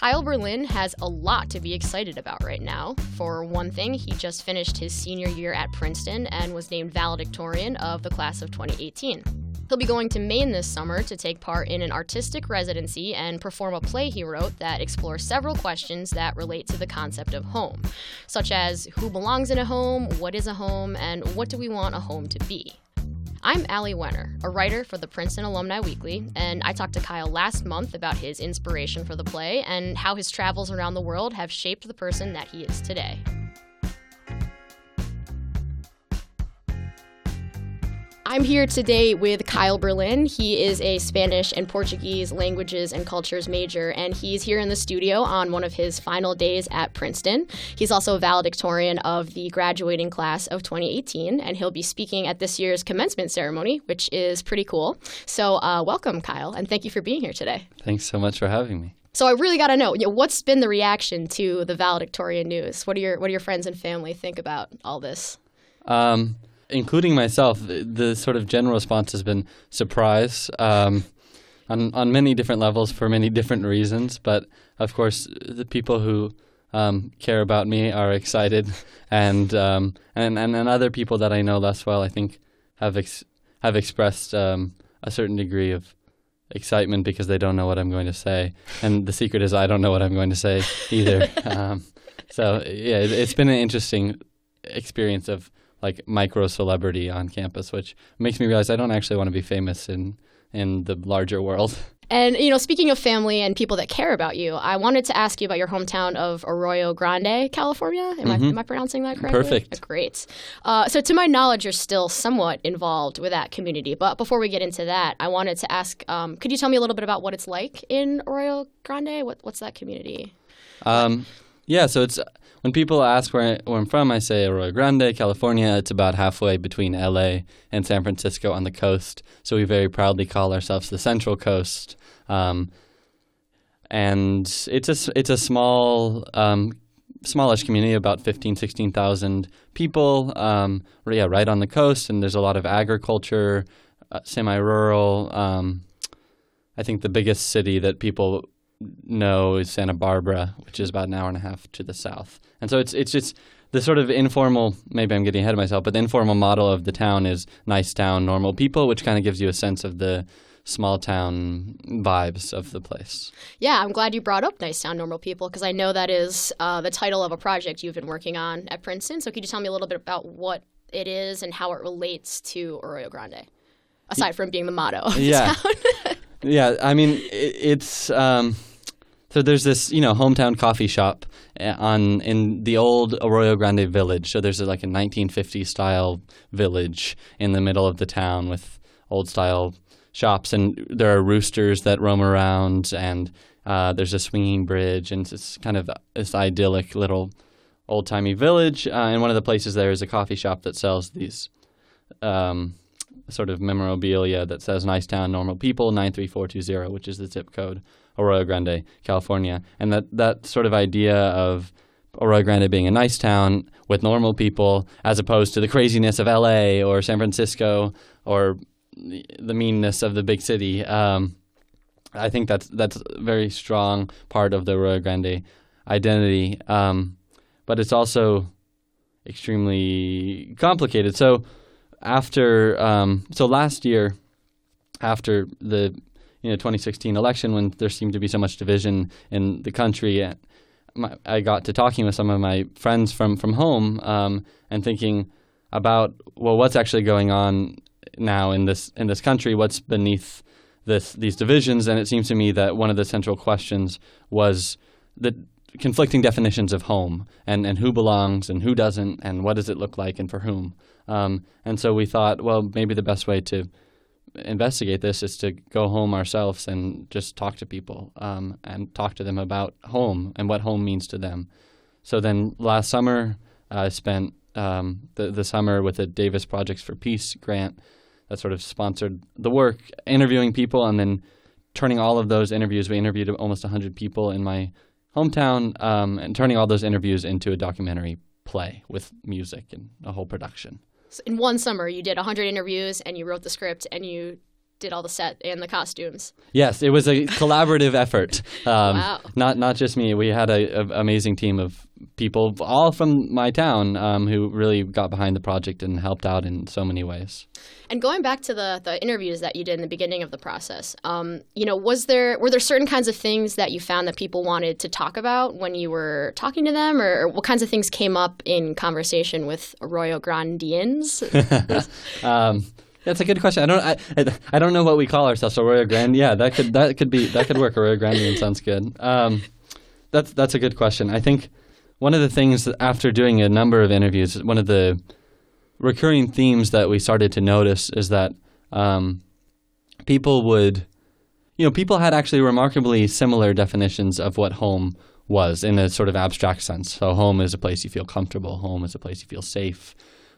Kyle Berlin has a lot to be excited about right now. For one thing, he just finished his senior year at Princeton and was named valedictorian of the class of 2018. He'll be going to Maine this summer to take part in an artistic residency and perform a play he wrote that explores several questions that relate to the concept of home, such as who belongs in a home, what is a home, and what do we want a home to be. I'm Allie Wenner, a writer for the Princeton Alumni Weekly, and I talked to Kyle last month about his inspiration for the play and how his travels around the world have shaped the person that he is today. I'm here today with Kyle Berlin. He is a Spanish and Portuguese languages and cultures major, and he's here in the studio on one of his final days at Princeton. He's also a valedictorian of the graduating class of 2018, and he'll be speaking at this year's commencement ceremony, which is pretty cool. So, uh, welcome, Kyle, and thank you for being here today. Thanks so much for having me. So I really got to know, you know, what's been the reaction to the valedictorian news? What do your what do your friends and family think about all this? Um, including myself, the, the, sort of general response has been surprise um, on on many different levels for many different reasons. But of course, the people who um, care about me are excited, and, um, and and and other people that I know less well, I think, have ex- have expressed um, a certain degree of excitement because they don't know what I'm going to say, and the secret is I don't know what I'm going to say either. Um, so yeah, it, it's been an interesting experience of like micro celebrity on campus, which makes me realize I don't actually want to be famous in in the larger world. And you know, speaking of family and people that care about you, I wanted to ask you about your hometown of Arroyo Grande, California. Am, mm-hmm. I, am I pronouncing that correctly? Perfect. Great. Uh, so, to my knowledge, you're still somewhat involved with that community. But before we get into that, I wanted to ask: um, Could you tell me a little bit about what it's like in Arroyo Grande? What, what's that community? Um, yeah, so it's when people ask where, where I'm from, I say Arroyo Grande, California. It's about halfway between LA and San Francisco on the coast. So we very proudly call ourselves the Central Coast. Um, and it's a, it's a small, um, smallish community, about 15, 16,000 people. Um, yeah, right on the coast. And there's a lot of agriculture, uh, semi rural. Um, I think the biggest city that people know is Santa Barbara, which is about an hour and a half to the south. And so it's it's just the sort of informal maybe I'm getting ahead of myself, but the informal model of the town is nice town, normal people, which kind of gives you a sense of the small town vibes of the place. Yeah, I'm glad you brought up Nice Town Normal People because I know that is uh, the title of a project you've been working on at Princeton. So could you tell me a little bit about what it is and how it relates to Arroyo Grande, aside from being the motto of yeah. the town? yeah, I mean, it, it's. Um, so there's this, you know, hometown coffee shop eh, on in the old Arroyo Grande village. So there's like a 1950s style village in the middle of the town with old style shops, and there are roosters that roam around, and uh, there's a swinging bridge, and it's kind of this idyllic little old timey village. Uh, and one of the places there is a coffee shop that sells these. Um, sort of memorabilia that says "Nice Town, Normal People" nine three four two zero, which is the zip code Arroyo Grande, California, and that that sort of idea of Arroyo Grande being a nice town with normal people, as opposed to the craziness of L.A. or San Francisco or the meanness of the big city. Um, I think that's that's a very strong part of the Arroyo Grande identity, um, but it's also extremely complicated. So after um, so last year, after the you know 2016 election when there seemed to be so much division in the country. I got to talking with some of my friends from from home um, and thinking about well, what's actually going on now in this in this country? What's beneath this these divisions? And it seems to me that one of the central questions was the conflicting definitions of home and, and who belongs and who doesn't and what does it look like and for whom. Um, and so we thought, well, maybe the best way to investigate this is to go home ourselves and just talk to people um, and talk to them about home and what home means to them. So then last summer, I spent um, the, the summer with the Davis Projects for Peace grant that sort of sponsored the work, interviewing people and then turning all of those interviews. We interviewed almost 100 people in my hometown um, and turning all those interviews into a documentary play with music and a whole production in one summer you did 100 interviews and you wrote the script and you did all the set and the costumes. Yes, it was a collaborative effort. Um, Wow. Not not just me. We had an amazing team of people, all from my town, um, who really got behind the project and helped out in so many ways. And going back to the, the interviews that you did in the beginning of the process, um, you know, was there were there certain kinds of things that you found that people wanted to talk about when you were talking to them, or what kinds of things came up in conversation with Arroyo Grandians? That's a good question. I don't. I, I- don't know what we call ourselves. Arroyo Grande. Yeah, that could that could be that could work. Arroyo Grande sounds good. Um, that's that's a good question. I think one of the things after doing a number of interviews, one of the recurring themes that we started to notice is that um, people would, you know, people had actually remarkably similar definitions of what home was in a sort of abstract sense. So, home is a place you feel comfortable. Home is a place you feel safe,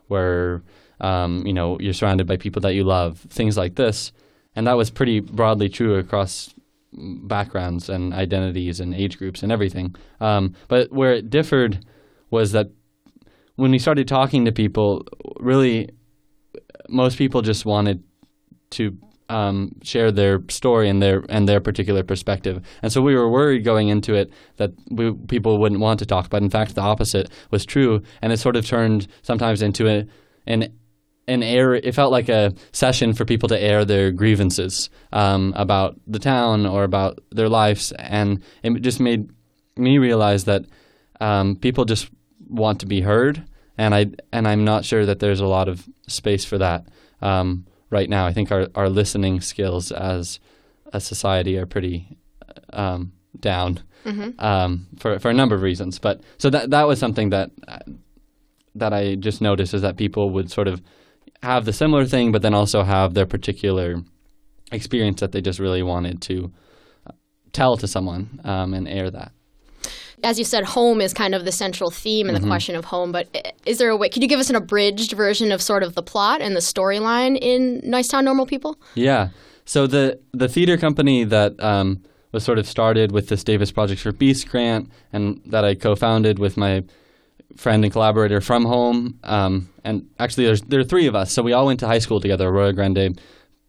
where um, you know you're surrounded by people that you love. Things like this, and that was pretty broadly true across backgrounds and identities and age groups and everything. Um, but where it differed was that when we started talking to people, really, most people just wanted to um, share their story and their and their particular perspective. And so we were worried going into it that we, people wouldn't want to talk. But in fact, the opposite was true, and it sort of turned sometimes into a, an an air. It felt like a session for people to air their grievances um, about the town or about their lives, and it just made me realize that um, people just want to be heard, and I and I'm not sure that there's a lot of space for that um, right now. I think our our listening skills as a society are pretty um, down um, for for a number of reasons. But so that that was something that that I just noticed is that people would sort of have the similar thing, but then also have their particular experience that they just really wanted to uh, tell to someone um, and air that. As you said, home is kind of the central theme in the question of home. But is there a way? Could you give us an abridged version of sort of the plot and the storyline in Nice Town Normal People? Yeah. So the the theater company that um, was sort of started with this Davis Project for Peace grant, and that I co-founded with my friend and collaborator from home. Um, and actually, there's there are three of us, so we all went to high school together. Arroyo Grande,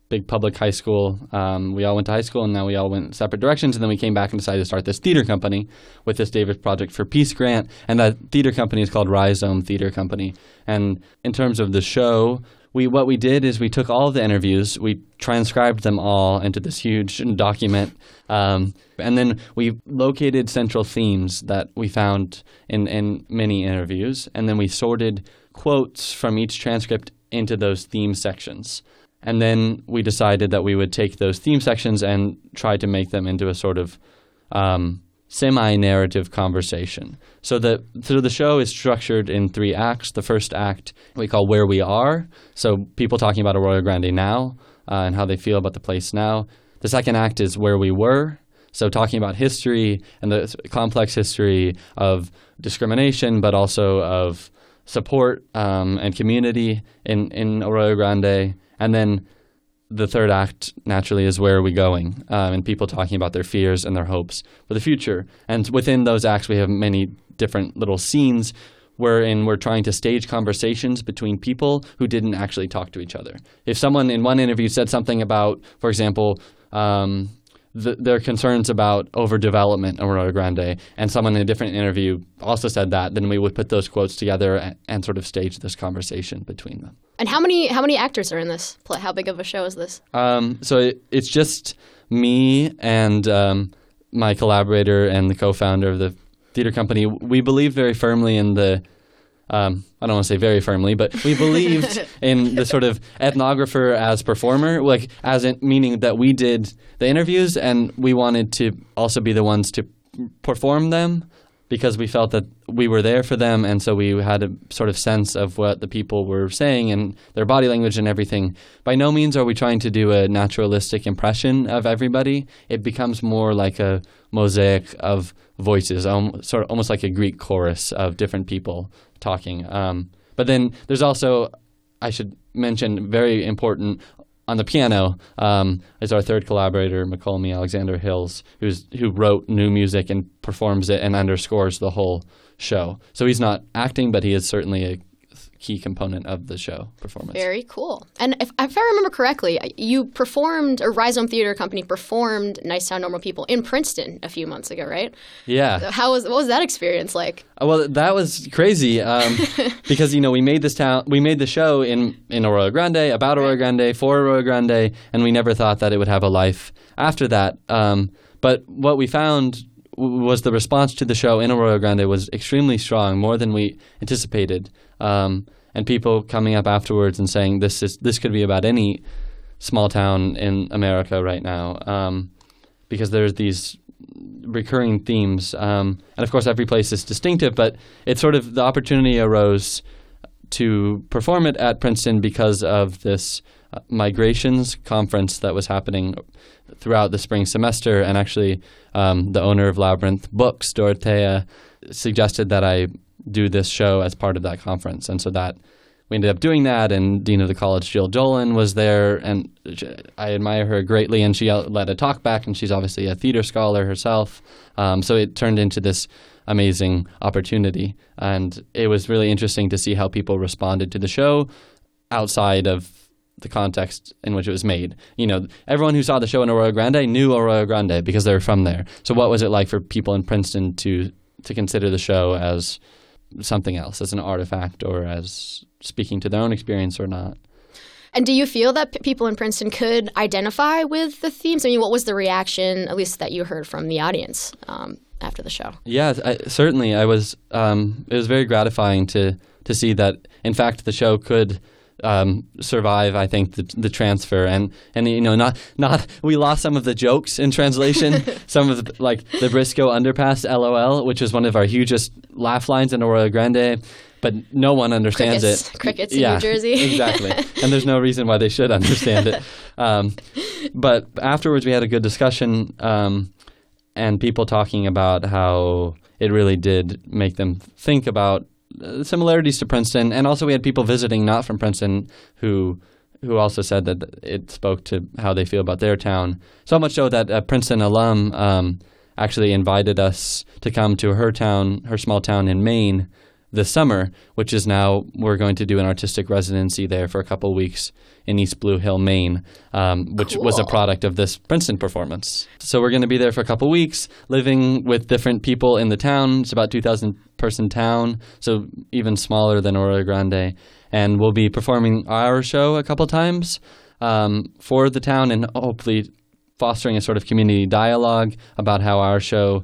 big public high school. Um, we all went to high school, and now we all went separate directions. And then we came back and decided to start this theater company with this Davis Project for Peace grant. And that theater company is called Rhizome Theater Company. And in terms of the show, we what we did is we took all the interviews, we transcribed them all into this huge document, um, and then we located central themes that we found in in many interviews, and then we sorted quotes from each transcript into those theme sections. And then we decided that we would take those theme sections and try to make them into a sort of um, semi-narrative conversation. So the so the show is structured in three acts. The first act we call "Where We Are," so people talking about Arroyo Grande now uh, and how they feel about the place now. The second act is "Where We Were," so talking about history and the complex history of discrimination, but also of support um, and community in in Arroyo Grande, and then the third act naturally is where are we going um, and people talking about their fears and their hopes for the future. And within those acts we have many different little scenes wherein we're trying to stage conversations between people who didn't actually talk to each other. If someone in one interview said something about for example um, the, their concerns about overdevelopment in Arroyo Grande, and someone in a different interview also said that, then we would put those quotes together and, and sort of stage this conversation between them. And how many how many actors are in this play? How big of a show is this? Um, so it, it's just me and um, my collaborator and the co-founder of the theater company. We believe very firmly in the. Um, I don't want to say very firmly, but we believed in the sort of ethnographer as performer, like as in, meaning that we did the interviews and we wanted to also be the ones to perform them because we felt that we were there for them, and so we had a sort of sense of what the people were saying and their body language and everything. By no means are we trying to do a naturalistic impression of everybody. It becomes more like a mosaic of voices, sort of almost like a Greek chorus of different people talking. Um, but then there's also, I should mention, very important on the piano um, is our third collaborator, McColmy Alexander Hills, who's who wrote new music and performs it and underscores the whole show. So he's not acting, but he is certainly a key component of the show performance. Very cool. And if, if I remember correctly, you performed, or Rhizome Theater Company performed Nice Town Normal People in Princeton a few months ago, right? Yeah. How was what was that experience like? Uh, Well, that was crazy um, because you know we made this town, we made the show in in Arroyo Grande, about Arroyo Grande, for Arroyo Grande, and we never thought that it would have a life after that. Um, but what we found was the response to the show in Arroyo Grande was extremely strong, more than we anticipated, um, and people coming up afterwards and saying this is this could be about any small town in America right now, um, because there's these recurring themes. Um, and of course, every place is distinctive, but it's sort of the opportunity arose to perform it at Princeton because of this migrations conference that was happening throughout the spring semester. And actually, um, the owner of Labyrinth Books, Dorothea, suggested that I do this show as part of that conference. And so that we ended up doing that, and Dean of the College, Jill Dolan, was there, and I admire her greatly. And she led a talk back, and she's obviously a theater scholar herself. Um, so it turned into this amazing opportunity, and it was really interesting to see how people responded to the show outside of the context in which it was made. You know, everyone who saw the show in Arroyo Grande knew Arroyo Grande because they were from there. So what was it like for people in Princeton to to consider the show as something else, as an artifact, or as speaking to their own experience or not? And do you feel that p- people in Princeton could identify with the themes? I mean, what was the reaction, at least that you heard from the audience um, after the show? Yeah, I, certainly. I was. Um, it was very gratifying to to see that, in fact, the show could um, survive. I think the, the transfer and and you know not not we lost some of the jokes in translation. some of the, like the Brisco underpass, LOL, which is one of our hugest laugh lines in Arroyo Grande. But no one understands Crickets, it. crickets in New Jersey. exactly. And there's no reason why they should understand it. Um, but afterwards, we had a good discussion. Um, and people talking about how it really did make them think about similarities to Princeton, and also we had people visiting not from Princeton who who also said that it spoke to how they feel about their town. So much so that a Princeton alum um, actually invited us to come to her town, her small town in Maine, this summer, which is now we're going to do an artistic residency there for a couple weeks in East Blue Hill, Maine, um, which was a product of this Princeton performance. So we're going to be there for a couple weeks, living with different people in the town. It's about 2,000 person town, so even smaller than Arroyo Grande. And we'll be performing our show a couple times um, for the town and hopefully fostering a sort of community dialogue about how our show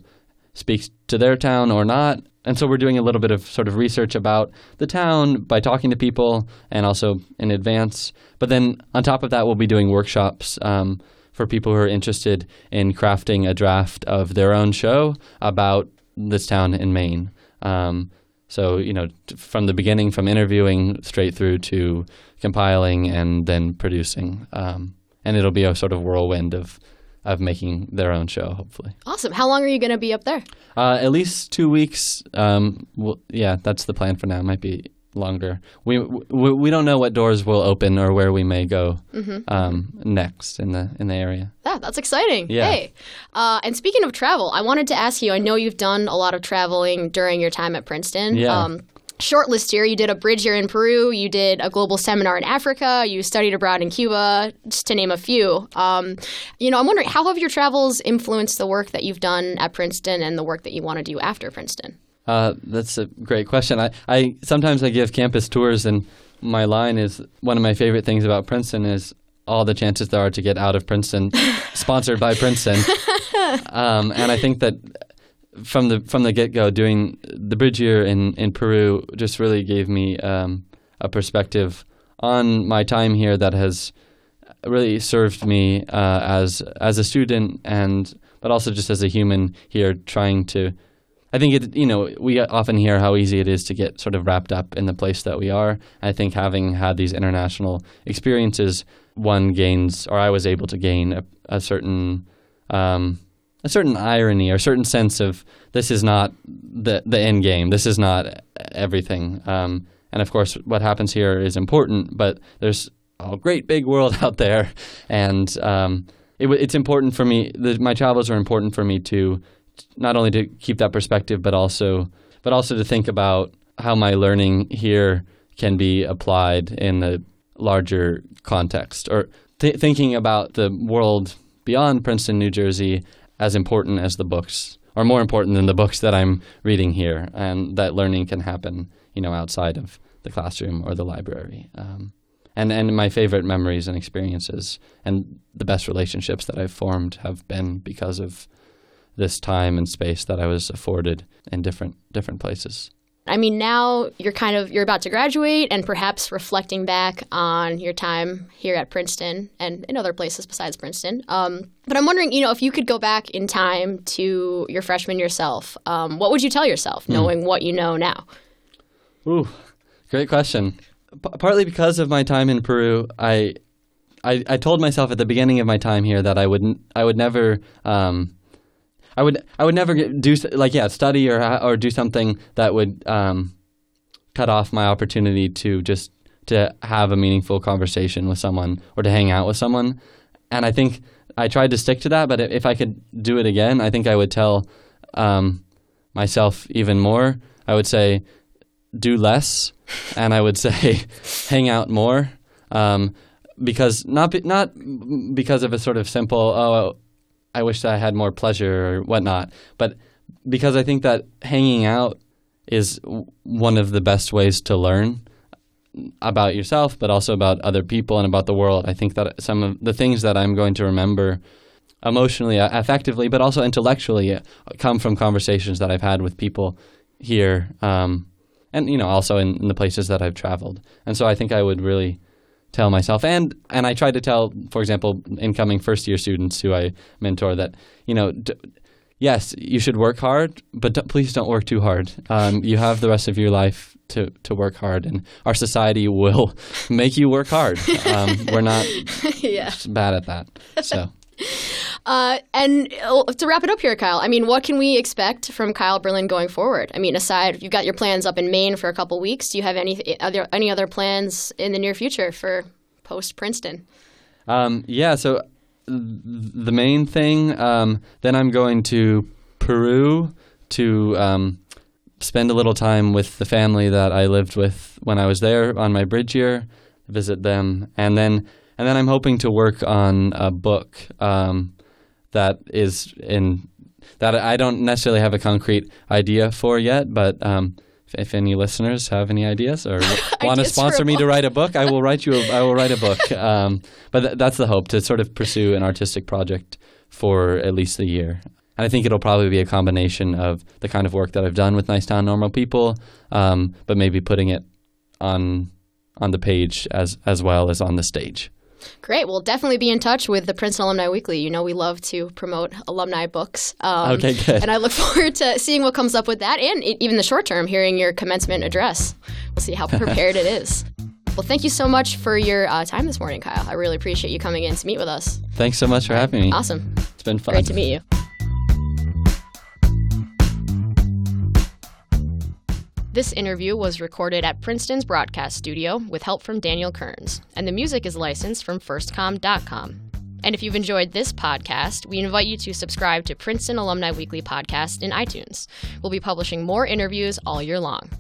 speaks to their town or not. And so we're doing a little bit of sort of research about the town by talking to people and also in advance. But then on top of that, we'll be doing workshops um, for people who are interested in crafting a draft of their own show about this town in Maine. Um, so, you know, from the beginning, from interviewing straight through to compiling and then producing. Um, and it'll be a sort of whirlwind of, of making their own show, hopefully. Awesome. How long are you going to be up there? Uh, at least two weeks. Um, we'll, yeah, that's the plan for now. Might be longer. We, we we don't know what doors will open or where we may go um, next in the in the area. Yeah, that's exciting. Yeah. Hey. Uh, and speaking of travel, I wanted to ask you I know you've done a lot of traveling during your time at Princeton. Yeah. Um, short list here you did a bridge year in Peru, you did a global seminar in Africa, you studied abroad in Cuba, just to name a few. Um, you know, I'm wondering how have your travels influenced the work that you've done at Princeton and the work that you want to do after Princeton? Uh, that's a great question. I, I sometimes I give campus tours, and my line is one of my favorite things about Princeton is all the chances there are to get out of Princeton, sponsored by Princeton. Um, and I think that from the from the get go, doing the bridge year in in Peru just really gave me um, a perspective on my time here that has really served me uh, as as a student and but also just as a human here trying to I think it you know we often hear how easy it is to get sort of wrapped up in the place that we are. I think having had these international experiences one gains or I was able to gain a, a certain um, a certain irony or a certain sense of this is not the the end game this is not everything um, and of course what happens here is important but there's a great big world out there, and um, it, it's important for me. The, my travels are important for me to not only to keep that perspective, but also but also to think about how my learning here can be applied in the larger context or th- thinking about the world beyond Princeton, New Jersey as important as the books or more important than the books that I'm reading here and that learning can happen, you know, outside of the classroom or the library. Um, and, and my favorite memories and experiences and the best relationships that I've formed have been because of this time and space that I was afforded in different different places. I mean, now you're kind of you're about to graduate and perhaps reflecting back on your time here at Princeton and in other places besides Princeton. Um, but I'm wondering, you know, if you could go back in time to your freshman yourself, um, what would you tell yourself, mm. knowing what you know now? Ooh, great question. P- partly because of my time in Peru, I, I, I told myself at the beginning of my time here that I wouldn't, I would never. Um, I would I would never do like yeah study or or do something that would um, cut off my opportunity to just to have a meaningful conversation with someone or to hang out with someone. And I think I tried to stick to that. But if I could do it again, I think I would tell um, myself even more. I would say do less, and I would say hang out more. Um, because not be, not because of a sort of simple oh I wish I had more pleasure or whatnot. But because I think that hanging out is one of the best ways to learn about yourself, but also about other people and about the world. I think that some of the things that I'm going to remember emotionally, affectively, but also intellectually uh, come from conversations that I've had with people here, um, and you know, also in, in the places that I've traveled. And so I think I would really tell myself. And and I try to tell for example incoming first year students who I mentor that you know d- yes you should work hard but d- please don't work too hard. Um, you have the rest of your life to, to work hard and our society will make you work hard. Um, we're not yeah. bad at that. So Uh, and uh, to wrap it up here, Kyle, I mean, what can we expect from Kyle Berlin going forward? I mean, aside, you've got your plans up in Maine for a couple weeks. Do you have any other any other plans in the near future for post Princeton? Um, yeah, so the main thing, um, then I'm going to Peru to um, spend a little time with the family that I lived with when I was there on my bridge year, visit them, and then and then I'm hoping to work on a book um, that is in that I don't necessarily have a concrete idea for yet, but um, if, if, any listeners have any ideas or want to sponsor me to write a book, I will write you. A, I will write a book. Um, but th- that's the hope to sort of pursue an artistic project for at least a year. And I think it'll probably be a combination of the kind of work that I've done with Nice Town Normal People, um, but maybe putting it on on the page as as well as on the stage. Great. We'll definitely be in touch with the Princeton Alumni Weekly. You know, we love to promote alumni books. Um, okay, good. And I look forward to seeing what comes up with that and even the short term, hearing your commencement address. We'll see how prepared it is. Well, thank you so much for your uh, time this morning, Kyle. I really appreciate you coming in to meet with us. Thanks so much for having me. Awesome. It's been fun. Great to meet you. This interview was recorded at Princeton's broadcast studio with help from Daniel Kearns, and the music is licensed from firstcom.com. And if you've enjoyed this podcast, we invite you to subscribe to Princeton Alumni Weekly Podcast in iTunes. We'll be publishing more interviews all year long.